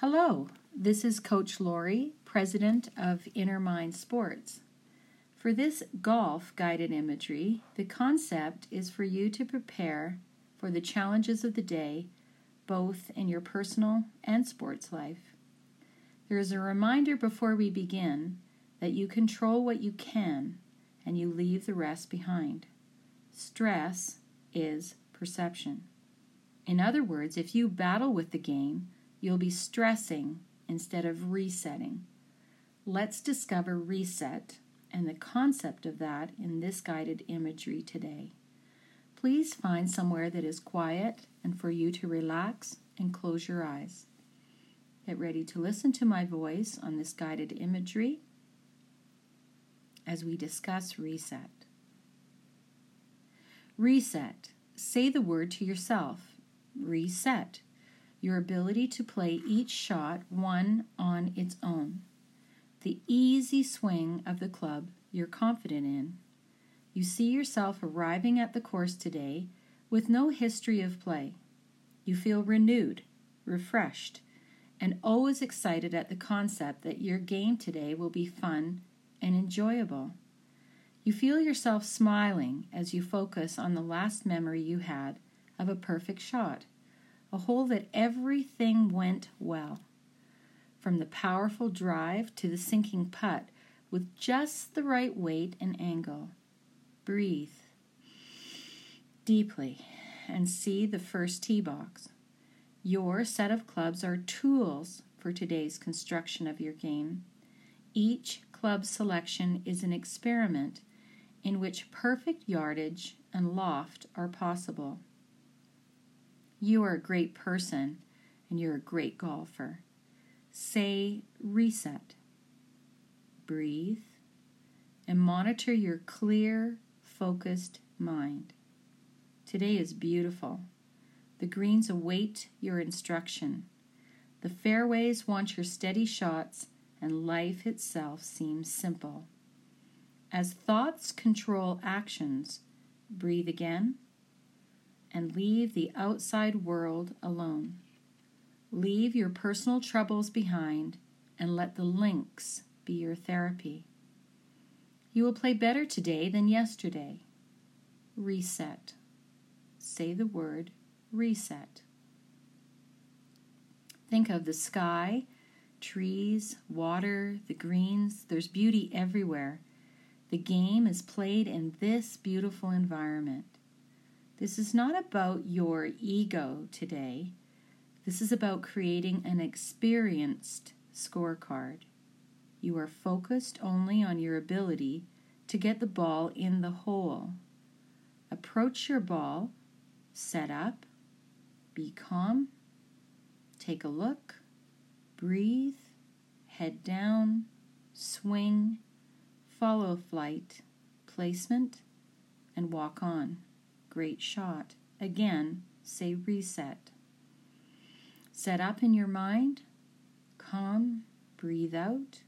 Hello, this is Coach Lorie, President of Inner Mind Sports. For this golf guided imagery, the concept is for you to prepare for the challenges of the day, both in your personal and sports life. There is a reminder before we begin that you control what you can and you leave the rest behind. Stress is perception. In other words, if you battle with the game, you'll be stressing instead of resetting. Let's discover reset and the concept of that in this guided imagery today. Please find somewhere that is quiet and for you to relax and close your eyes. Get ready to listen to my voice on this guided imagery as we discuss reset. Reset. Say the word to yourself. Reset. Your ability to play each shot one on its own. The easy swing of the club you're confident in. You see yourself arriving at the course today with no history of play. You feel renewed, refreshed, and always excited at the concept that your game today will be fun and enjoyable. You feel yourself smiling as you focus on the last memory you had of a perfect shot, a hole that everything went well. From the powerful drive to the sinking putt with just the right weight and angle. Breathe deeply and see the first tee box. Your set of clubs are tools for today's construction of your game. Each club selection is an experiment in which perfect yardage and loft are possible. You are a great person and you're a great golfer. Say reset, breathe, and monitor your clear, focused mind. Today is beautiful. The greens await your instruction. The fairways want your steady shots, and life itself seems simple. As thoughts control actions, breathe again and leave the outside world alone. Leave your personal troubles behind and let the links be your therapy. You will play better today than yesterday. Reset. Say the word reset. Think of the sky, trees, water, the greens. There's beauty everywhere. The game is played in this beautiful environment. This is not about your ego today. This is about creating an experienced scorecard. You are focused only on your ability to get the ball in the hole. Approach your ball, set up, be calm, take a look, breathe, head down, swing, follow flight, placement, and walk on. Great shot. Again, say reset. Set up in your mind, calm, breathe out,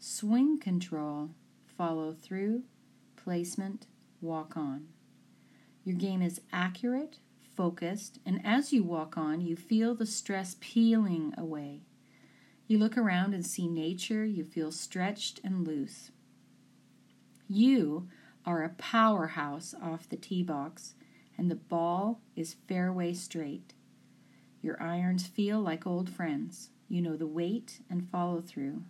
swing control, follow through, placement, walk on. Your game is accurate, focused, and as you walk on, you feel the stress peeling away. You look around and see nature, you feel stretched and loose. You are a powerhouse off the tee box, and the ball is fairway straight. Your irons feel like old friends. You know the weight and follow through.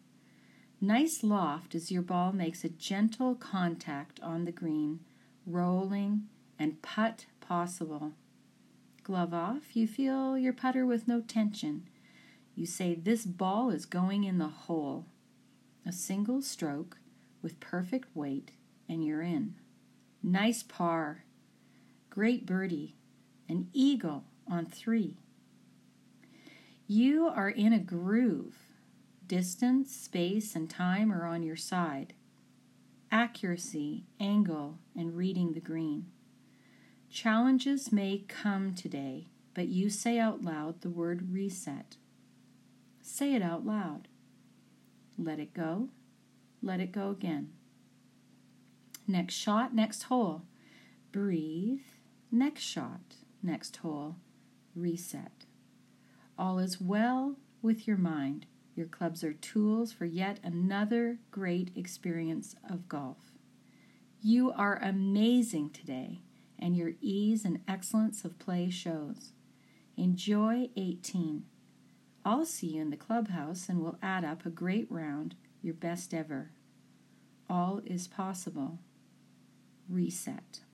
Nice loft as your ball makes a gentle contact on the green, rolling and putt possible. Glove off, you feel your putter with no tension. You say, This ball is going in the hole. A single stroke with perfect weight, and you're in. Nice par. Great birdie. An eagle on three. You are in a groove. Distance, space, and time are on your side. Accuracy, angle, and reading the green. Challenges may come today, but you say out loud the word reset. Say it out loud. Let it go. Let it go again. Next shot, next hole. Breathe. Next shot, next hole. Reset. All is well with your mind. Your clubs are tools for yet another great experience of golf. You are amazing today, and your ease and excellence of play shows. Enjoy 18. I'll see you in the clubhouse and we'll add up a great round, your best ever. All is possible. Reset.